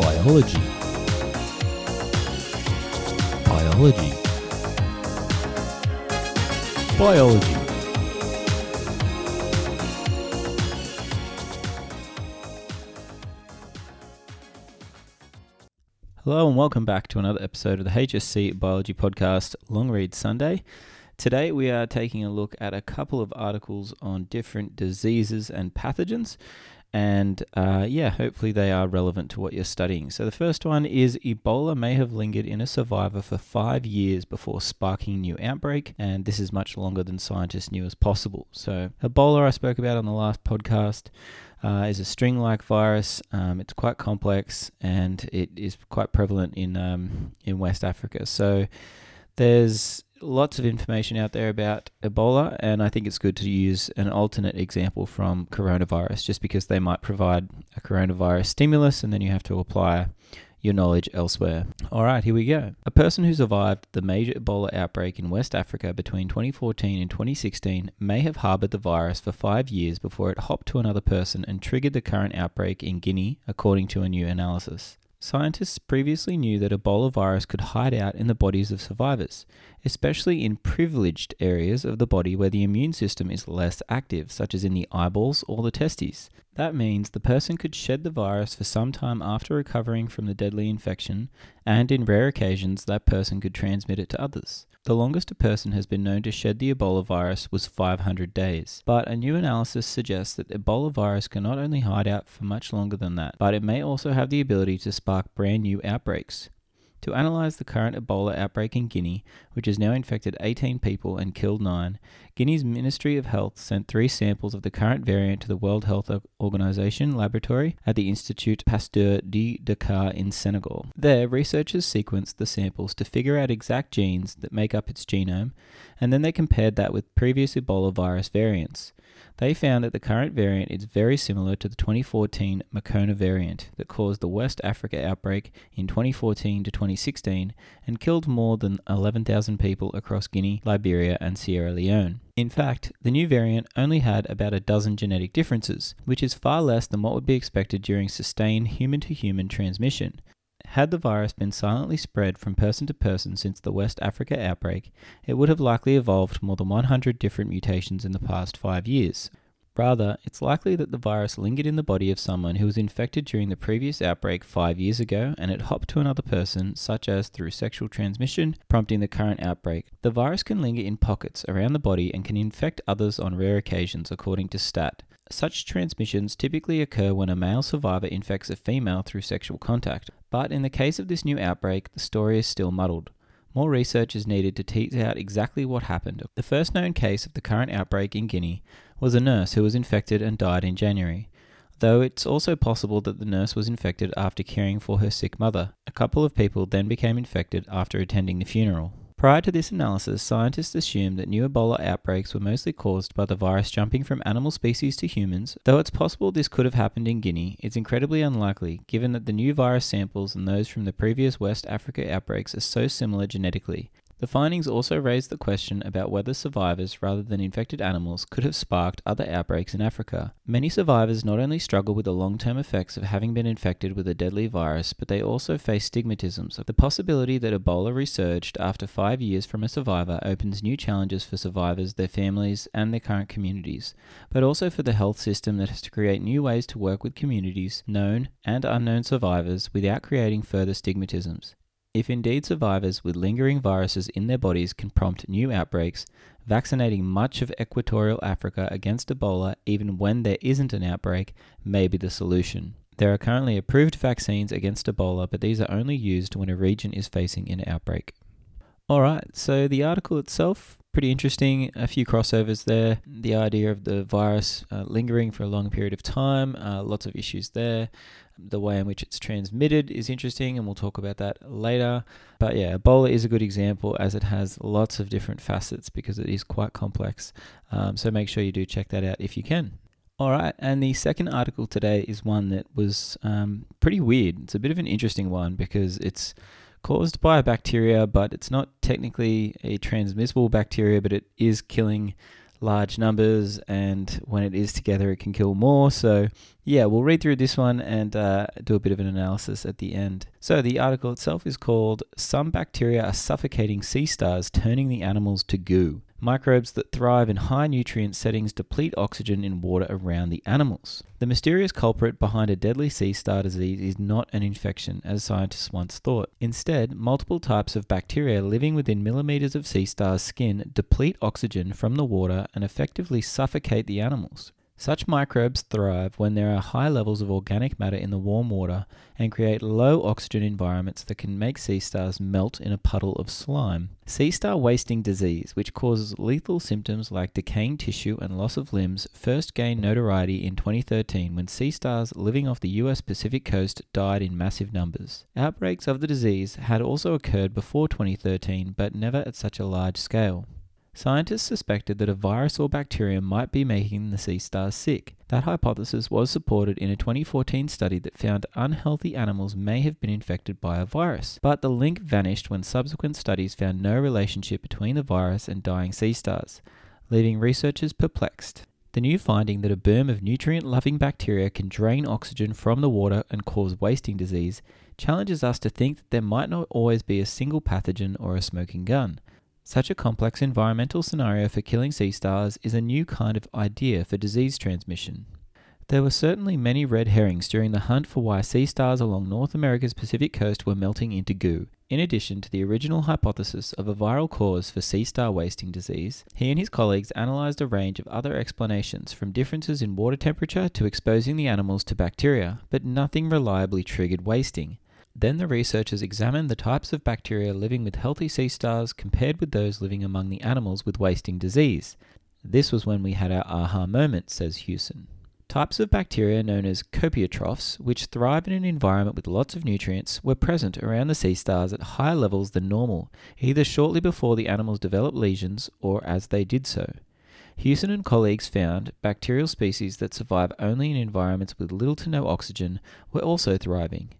Biology. Biology. Biology. Hello and welcome back to another episode of the HSC Biology Podcast Long Read Sunday. Today we are taking a look at a couple of articles on different diseases and pathogens. And uh, yeah, hopefully they are relevant to what you're studying. So the first one is Ebola may have lingered in a survivor for five years before sparking new outbreak, and this is much longer than scientists knew as possible. So Ebola, I spoke about on the last podcast. Uh, is a string-like virus. Um, it's quite complex and it is quite prevalent in um, in West Africa. So there's lots of information out there about Ebola, and I think it's good to use an alternate example from coronavirus just because they might provide a coronavirus stimulus and then you have to apply your knowledge elsewhere. All right, here we go. A person who survived the major Ebola outbreak in West Africa between 2014 and 2016 may have harbored the virus for five years before it hopped to another person and triggered the current outbreak in Guinea, according to a new analysis. Scientists previously knew that Ebola virus could hide out in the bodies of survivors, especially in privileged areas of the body where the immune system is less active, such as in the eyeballs or the testes. That means the person could shed the virus for some time after recovering from the deadly infection, and in rare occasions, that person could transmit it to others. The longest a person has been known to shed the Ebola virus was 500 days. But a new analysis suggests that Ebola virus can not only hide out for much longer than that, but it may also have the ability to spark brand new outbreaks to analyse the current Ebola outbreak in Guinea, which has now infected 18 people and killed 9, Guinea's Ministry of Health sent three samples of the current variant to the World Health Organization laboratory at the Institut Pasteur de Dakar in Senegal. There, researchers sequenced the samples to figure out exact genes that make up its genome, and then they compared that with previous Ebola virus variants. They found that the current variant is very similar to the 2014 Makona variant that caused the West Africa outbreak in 2014 to 2016 and killed more than 11,000 people across Guinea, Liberia, and Sierra Leone. In fact, the new variant only had about a dozen genetic differences, which is far less than what would be expected during sustained human to human transmission. Had the virus been silently spread from person to person since the West Africa outbreak, it would have likely evolved more than 100 different mutations in the past five years. Rather, it's likely that the virus lingered in the body of someone who was infected during the previous outbreak five years ago and it hopped to another person, such as through sexual transmission, prompting the current outbreak. The virus can linger in pockets around the body and can infect others on rare occasions, according to STAT. Such transmissions typically occur when a male survivor infects a female through sexual contact, but in the case of this new outbreak, the story is still muddled. More research is needed to tease out exactly what happened. The first known case of the current outbreak in Guinea was a nurse who was infected and died in January, though it's also possible that the nurse was infected after caring for her sick mother. A couple of people then became infected after attending the funeral. Prior to this analysis, scientists assumed that new Ebola outbreaks were mostly caused by the virus jumping from animal species to humans. Though it's possible this could have happened in Guinea, it's incredibly unlikely given that the new virus samples and those from the previous West Africa outbreaks are so similar genetically. The findings also raised the question about whether survivors, rather than infected animals, could have sparked other outbreaks in Africa. Many survivors not only struggle with the long term effects of having been infected with a deadly virus, but they also face stigmatisms. The possibility that Ebola resurged after five years from a survivor opens new challenges for survivors, their families, and their current communities, but also for the health system that has to create new ways to work with communities, known and unknown survivors, without creating further stigmatisms. If indeed survivors with lingering viruses in their bodies can prompt new outbreaks, vaccinating much of equatorial Africa against Ebola, even when there isn't an outbreak, may be the solution. There are currently approved vaccines against Ebola, but these are only used when a region is facing an outbreak. Alright, so the article itself, pretty interesting. A few crossovers there. The idea of the virus uh, lingering for a long period of time, uh, lots of issues there. The way in which it's transmitted is interesting, and we'll talk about that later. But yeah, Ebola is a good example as it has lots of different facets because it is quite complex. Um, so make sure you do check that out if you can. All right, and the second article today is one that was um, pretty weird. It's a bit of an interesting one because it's caused by a bacteria, but it's not technically a transmissible bacteria, but it is killing large numbers, and when it is together, it can kill more. So, yeah, we'll read through this one and uh, do a bit of an analysis at the end. So, the article itself is called Some Bacteria Are Suffocating Sea Stars, Turning the Animals to Goo. Microbes that thrive in high nutrient settings deplete oxygen in water around the animals. The mysterious culprit behind a deadly sea star disease is not an infection, as scientists once thought. Instead, multiple types of bacteria living within millimeters of sea stars' skin deplete oxygen from the water and effectively suffocate the animals. Such microbes thrive when there are high levels of organic matter in the warm water and create low oxygen environments that can make sea stars melt in a puddle of slime. Sea star wasting disease, which causes lethal symptoms like decaying tissue and loss of limbs, first gained notoriety in 2013 when sea stars living off the US Pacific coast died in massive numbers. Outbreaks of the disease had also occurred before 2013, but never at such a large scale. Scientists suspected that a virus or bacterium might be making the sea stars sick. That hypothesis was supported in a 2014 study that found unhealthy animals may have been infected by a virus, but the link vanished when subsequent studies found no relationship between the virus and dying sea stars, leaving researchers perplexed. The new finding that a berm of nutrient loving bacteria can drain oxygen from the water and cause wasting disease challenges us to think that there might not always be a single pathogen or a smoking gun. Such a complex environmental scenario for killing sea stars is a new kind of idea for disease transmission. There were certainly many red herrings during the hunt for why sea stars along North America's Pacific coast were melting into goo. In addition to the original hypothesis of a viral cause for sea star wasting disease, he and his colleagues analysed a range of other explanations from differences in water temperature to exposing the animals to bacteria, but nothing reliably triggered wasting. Then the researchers examined the types of bacteria living with healthy sea stars compared with those living among the animals with wasting disease. This was when we had our aha moment, says Hewson. Types of bacteria known as copiotrophs, which thrive in an environment with lots of nutrients, were present around the sea stars at higher levels than normal, either shortly before the animals developed lesions or as they did so. Hewson and colleagues found bacterial species that survive only in environments with little to no oxygen were also thriving.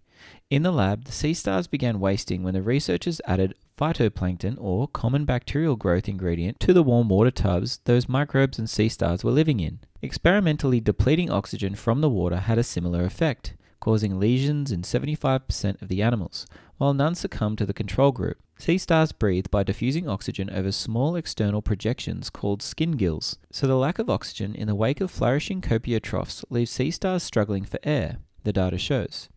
In the lab, the sea stars began wasting when the researchers added phytoplankton, or common bacterial growth ingredient, to the warm water tubs those microbes and sea stars were living in. Experimentally depleting oxygen from the water had a similar effect, causing lesions in 75% of the animals, while none succumbed to the control group. Sea stars breathe by diffusing oxygen over small external projections called skin gills, so the lack of oxygen in the wake of flourishing copiotrophs leaves sea stars struggling for air, the data shows.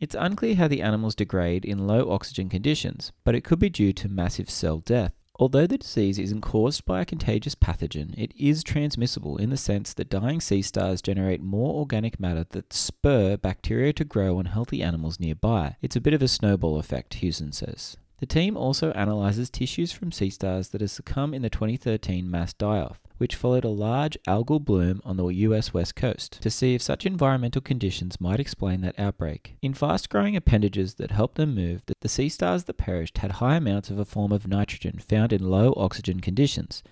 It's unclear how the animals degrade in low oxygen conditions, but it could be due to massive cell death. Although the disease isn't caused by a contagious pathogen, it is transmissible in the sense that dying sea stars generate more organic matter that spur bacteria to grow on healthy animals nearby. It's a bit of a snowball effect, Hewson says. The team also analyzes tissues from sea stars that have succumbed in the 2013 mass die off which followed a large algal bloom on the US west coast, to see if such environmental conditions might explain that outbreak. In fast growing appendages that helped them move, the sea stars that perished had high amounts of a form of nitrogen found in low oxygen conditions,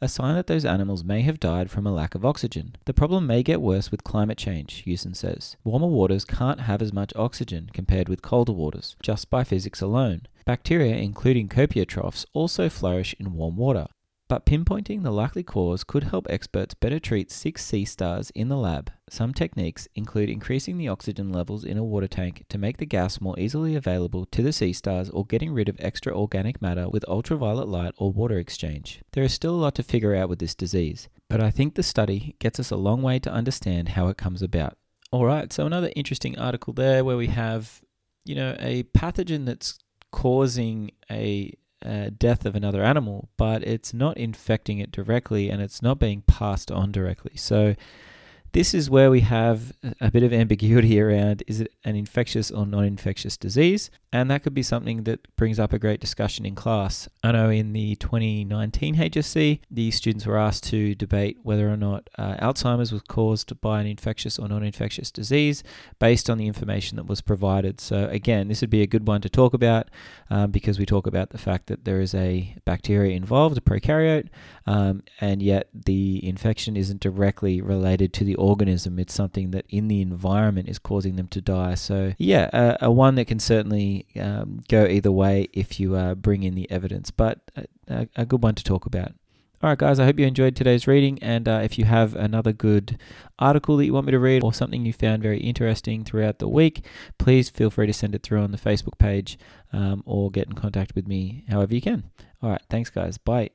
a sign that those animals may have died from a lack of oxygen. The problem may get worse with climate change, Hewson says. Warmer waters can't have as much oxygen compared with colder waters, just by physics alone. Bacteria, including copiotrophs, also flourish in warm water, but pinpointing the likely cause could help experts better treat sick sea stars in the lab. Some techniques include increasing the oxygen levels in a water tank to make the gas more easily available to the sea stars or getting rid of extra organic matter with ultraviolet light or water exchange. There is still a lot to figure out with this disease, but I think the study gets us a long way to understand how it comes about. Alright, so another interesting article there where we have, you know, a pathogen that's causing a uh, death of another animal, but it's not infecting it directly and it's not being passed on directly. So this is where we have a bit of ambiguity around is it an infectious or non infectious disease? And that could be something that brings up a great discussion in class. I know in the 2019 HSC, the students were asked to debate whether or not uh, Alzheimer's was caused by an infectious or non infectious disease based on the information that was provided. So, again, this would be a good one to talk about um, because we talk about the fact that there is a bacteria involved, a prokaryote, um, and yet the infection isn't directly related to the organism. It's something that in the environment is causing them to die. So, yeah, a, one that can certainly um, go either way if you uh, bring in the evidence, but a, a good one to talk about. All right, guys, I hope you enjoyed today's reading. And uh, if you have another good article that you want me to read or something you found very interesting throughout the week, please feel free to send it through on the Facebook page um, or get in contact with me however you can. All right, thanks, guys. Bye.